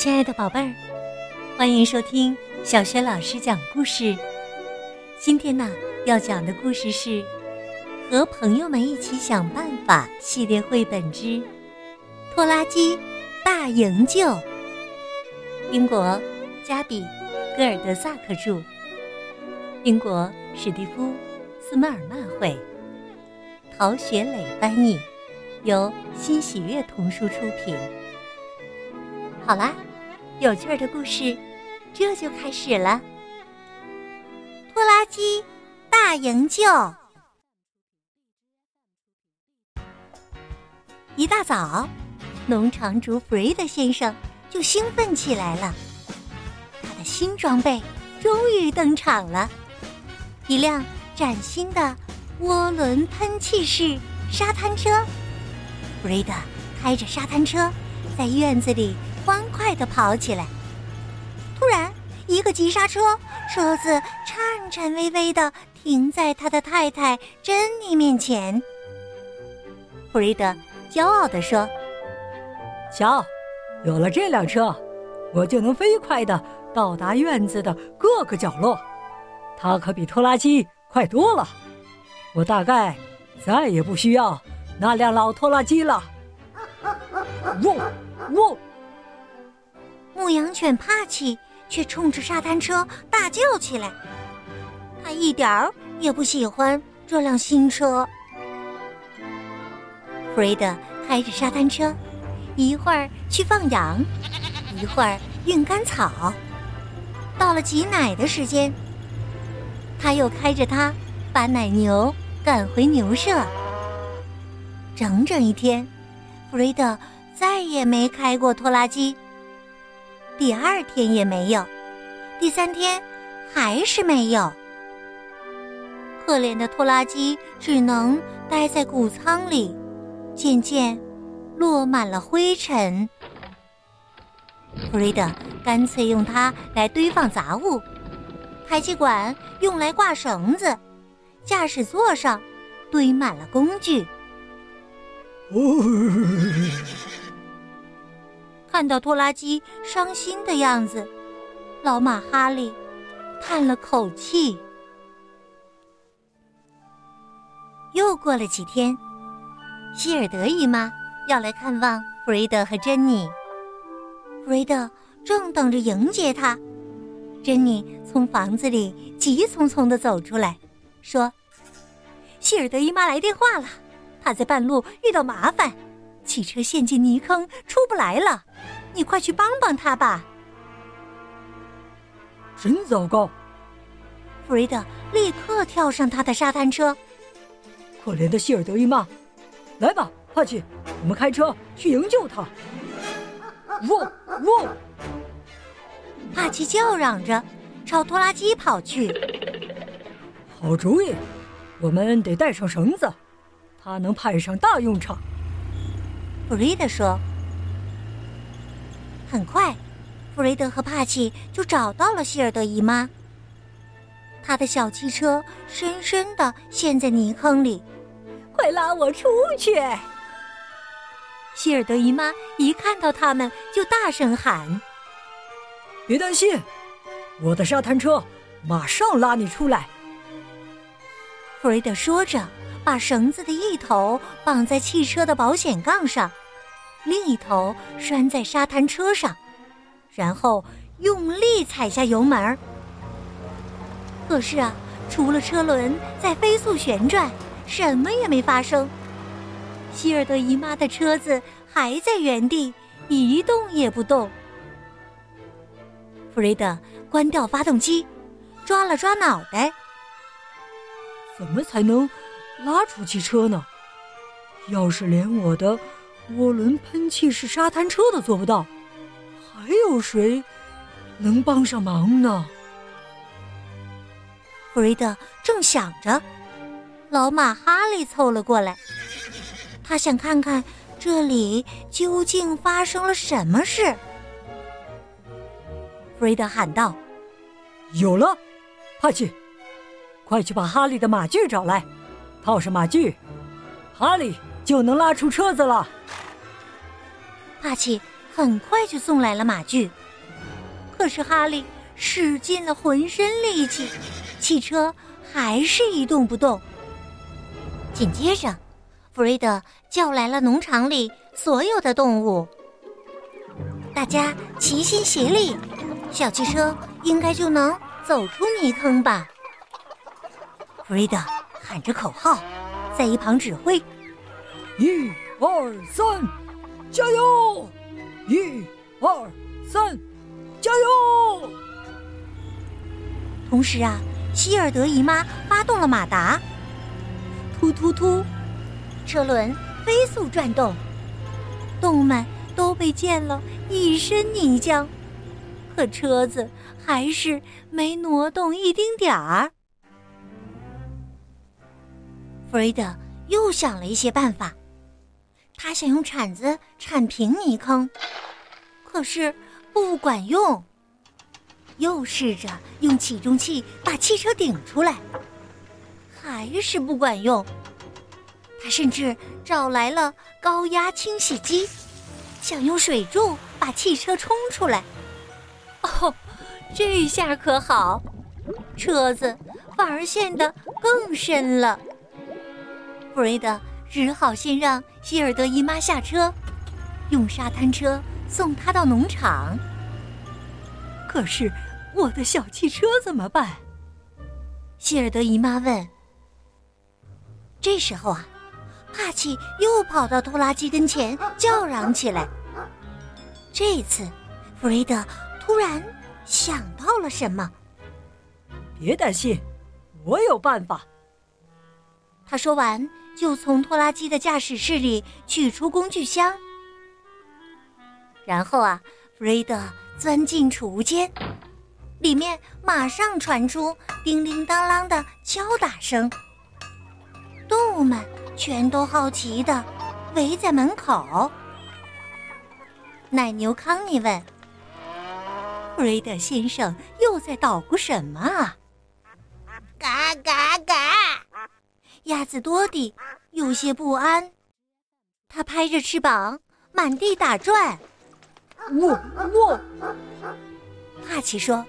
亲爱的宝贝儿，欢迎收听小雪老师讲故事。今天呢，要讲的故事是《和朋友们一起想办法》系列绘本之《拖拉机大营救》。英国加比·戈尔德萨克著，英国史蒂夫·斯麦尔曼绘，陶学磊翻译，由新喜悦童书出品。好啦，有趣的故事这就开始了。拖拉机大营救。一大早，农场主弗瑞德先生就兴奋起来了。他的新装备终于登场了，一辆崭新的涡轮喷气式沙滩车。弗瑞德开着沙滩车在院子里欢快的跑起来。突然，一个急刹车，车子颤颤巍巍的停在他的太太珍妮面前。弗瑞德骄傲地说：“瞧，有了这辆车，我就能飞快的到达院子的各个角落。它可比拖拉机快多了。我大概再也不需要那辆老拖拉机了。”喔喔！牧羊犬帕奇却冲着沙滩车大叫起来，他一点儿也不喜欢这辆新车。弗瑞德开着沙滩车，一会儿去放羊，一会儿运干草。到了挤奶的时间，他又开着它把奶牛赶回牛舍。整整一天，弗瑞德再也没开过拖拉机。第二天也没有，第三天还是没有。可怜的拖拉机只能待在谷仓里。渐渐落满了灰尘。弗瑞德干脆用它来堆放杂物，排气管用来挂绳子，驾驶座上堆满了工具。看到拖拉机伤心的样子，老马哈利叹了口气。又过了几天。希尔德姨妈要来看望弗瑞德和珍妮。弗瑞德正等着迎接她，珍妮从房子里急匆匆的走出来，说：“希尔德姨妈来电话了，她在半路遇到麻烦，汽车陷进泥坑出不来了，你快去帮帮他吧。”真糟糕！弗瑞德立刻跳上他的沙滩车。可怜的希尔德伊曼。来吧，帕奇，我们开车去营救他。汪汪！帕奇叫嚷着朝拖拉机跑去。好主意，我们得带上绳子，它能派上大用场。弗瑞德说。很快，弗瑞德和帕奇就找到了希尔德姨妈。他的小汽车深深的陷在泥坑里。快拉我出去！希尔德姨妈一看到他们，就大声喊：“别担心，我的沙滩车马上拉你出来。”弗瑞德说着，把绳子的一头绑在汽车的保险杠上，另一头拴在沙滩车上，然后用力踩下油门。可是啊，除了车轮在飞速旋转。什么也没发生，希尔德姨妈的车子还在原地一动也不动。弗瑞德关掉发动机，抓了抓脑袋，怎么才能拉出汽车呢？要是连我的涡轮喷气式沙滩车都做不到，还有谁能帮上忙呢？弗瑞德正想着。老马哈利凑了过来，他想看看这里究竟发生了什么事。弗瑞德喊道：“有了，帕奇，快去把哈利的马具找来，套上马具，哈利就能拉出车子了。”帕奇很快就送来了马具。可是哈利使尽了浑身力气，汽车还是一动不动。紧接着，弗瑞德叫来了农场里所有的动物，大家齐心协力，小汽车应该就能走出泥坑吧。弗瑞德喊着口号，在一旁指挥：“一、二、三，加油！一、二、三，加油！”同时啊，希尔德姨妈发动了马达。突突突！车轮飞速转动，动物们都被溅了一身泥浆，可车子还是没挪动一丁点儿。弗瑞德又想了一些办法，他想用铲子铲平泥坑，可是不管用；又试着用起重器把汽车顶出来。还是不管用，他甚至找来了高压清洗机，想用水柱把汽车冲出来。哦，这下可好，车子反而陷得更深了。弗瑞德只好先让希尔德姨妈下车，用沙滩车送她到农场。可是我的小汽车怎么办？希尔德姨妈问。这时候啊，帕奇又跑到拖拉机跟前叫嚷起来。这次，弗瑞德突然想到了什么。别担心，我有办法。他说完，就从拖拉机的驾驶室里取出工具箱，然后啊，弗瑞德钻进储物间，里面马上传出叮叮当啷的敲打声。动物们全都好奇的围在门口。奶牛康妮问：“弗瑞德先生又在捣鼓什么啊？”“嘎嘎嘎！”鸭子多迪有些不安，它拍着翅膀满地打转。“我我！”帕奇说：“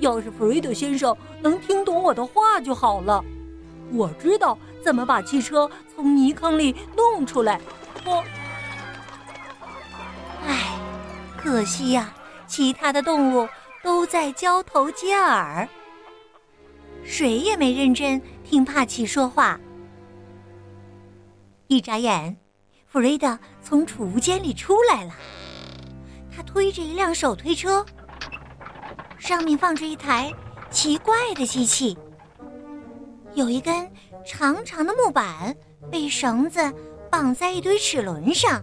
要是弗瑞德先生能听懂我的话就好了。”我知道怎么把汽车从泥坑里弄出来。我，唉，可惜呀，其他的动物都在交头接耳，谁也没认真听帕奇说话。一眨眼，弗瑞德从储物间里出来了，他推着一辆手推车，上面放着一台奇怪的机器。有一根长长的木板被绳子绑在一堆齿轮上。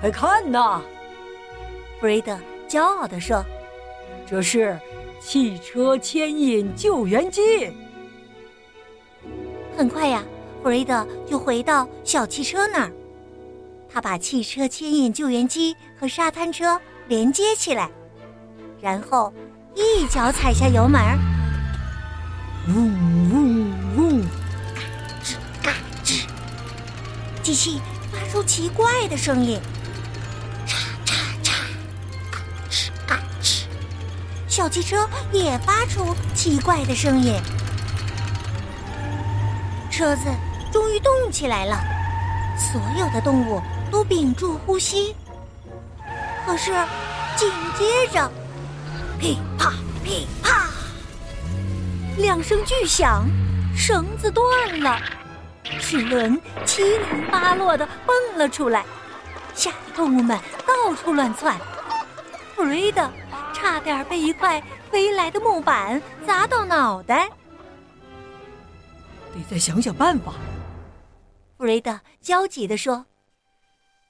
快看呐！弗瑞德骄傲地说：“这是汽车牵引救援机。”很快呀，弗瑞德就回到小汽车那儿，他把汽车牵引救援机和沙滩车连接起来，然后一脚踩下油门，嗡嗡嗡，嘎吱嘎吱。机器发出奇怪的声音，嚓嚓嚓，嘎吱嘎吱。小汽车也发出奇怪的声音，车子终于动起来了。所有的动物都屏住呼吸，可是紧接着，噼啪噼啪，两声巨响，绳子断了。齿轮七零八落的蹦了出来，吓得动物们到处乱窜。弗瑞德差点被一块飞来的木板砸到脑袋。得再想想办法。弗瑞德焦急地说：“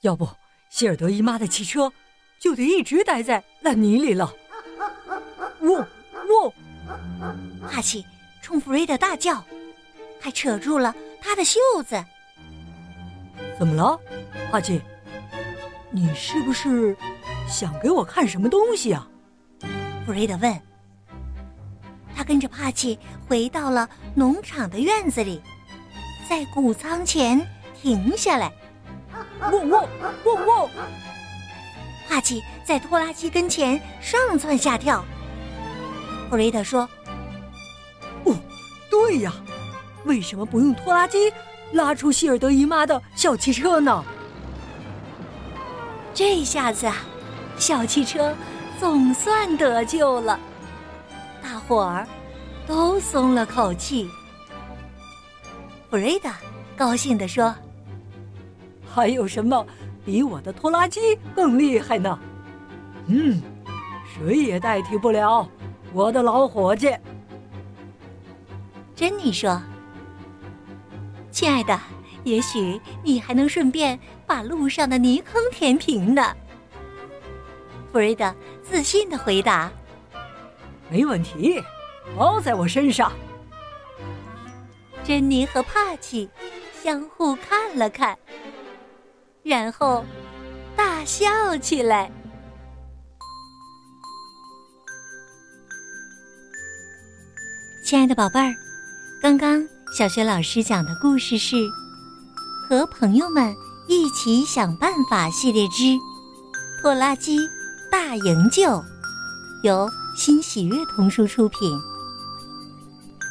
要不，希尔德姨妈的汽车就得一直待在烂泥里了。”喔喔！哈奇冲弗瑞德大叫，还扯住了。他的袖子怎么了，哈奇？你是不是想给我看什么东西啊？弗瑞德问。他跟着帕奇回到了农场的院子里，在谷仓前停下来。汪汪汪汪！帕奇在拖拉机跟前上蹿下跳。弗瑞德说：“哦，对呀，为什么不用拖拉机拉出希尔德姨妈的小汽车呢？”这下子啊，小汽车总算得救了，大伙儿都松了口气。弗瑞达高兴地说：“还有什么比我的拖拉机更厉害呢？嗯，谁也代替不了我的老伙计。”珍妮说：“亲爱的，也许你还能顺便把路上的泥坑填平呢。”弗瑞德自信的回答：“没问题，包在我身上。”珍妮和帕奇相互看了看，然后大笑起来。亲爱的宝贝儿，刚刚小学老师讲的故事是《和朋友们一起想办法》系列之《拖拉机大营救》，由新喜悦童书出品。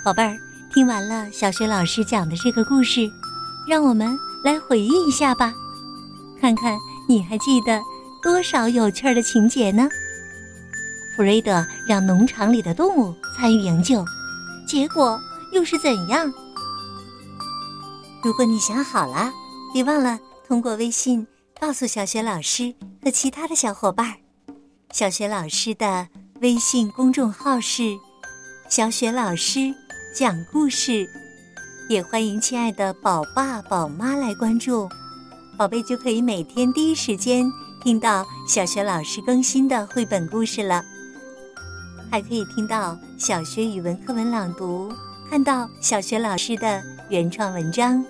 宝贝儿。听完了小学老师讲的这个故事，让我们来回忆一下吧，看看你还记得多少有趣的情节呢？弗瑞德让农场里的动物参与营救，结果又是怎样？如果你想好了，别忘了通过微信告诉小学老师和其他的小伙伴儿。小学老师的微信公众号是“小雪老师”。讲故事，也欢迎亲爱的宝爸宝妈来关注，宝贝就可以每天第一时间听到小学老师更新的绘本故事了，还可以听到小学语文课文朗读，看到小学老师的原创文章，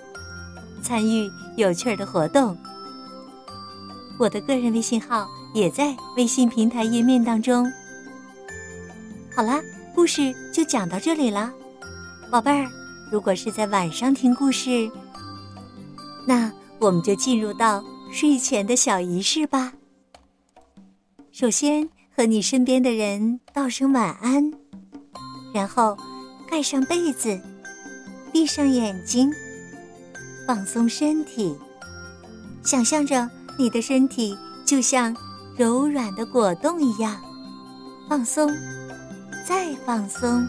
参与有趣的活动。我的个人微信号也在微信平台页面当中。好啦，故事就讲到这里了。宝贝儿，如果是在晚上听故事，那我们就进入到睡前的小仪式吧。首先和你身边的人道声晚安，然后盖上被子，闭上眼睛，放松身体，想象着你的身体就像柔软的果冻一样放松，再放松。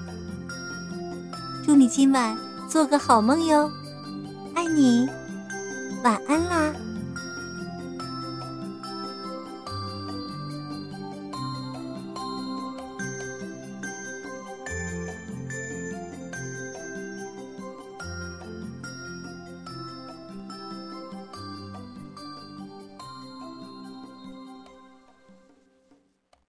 祝你今晚做个好梦哟，爱你，晚安啦。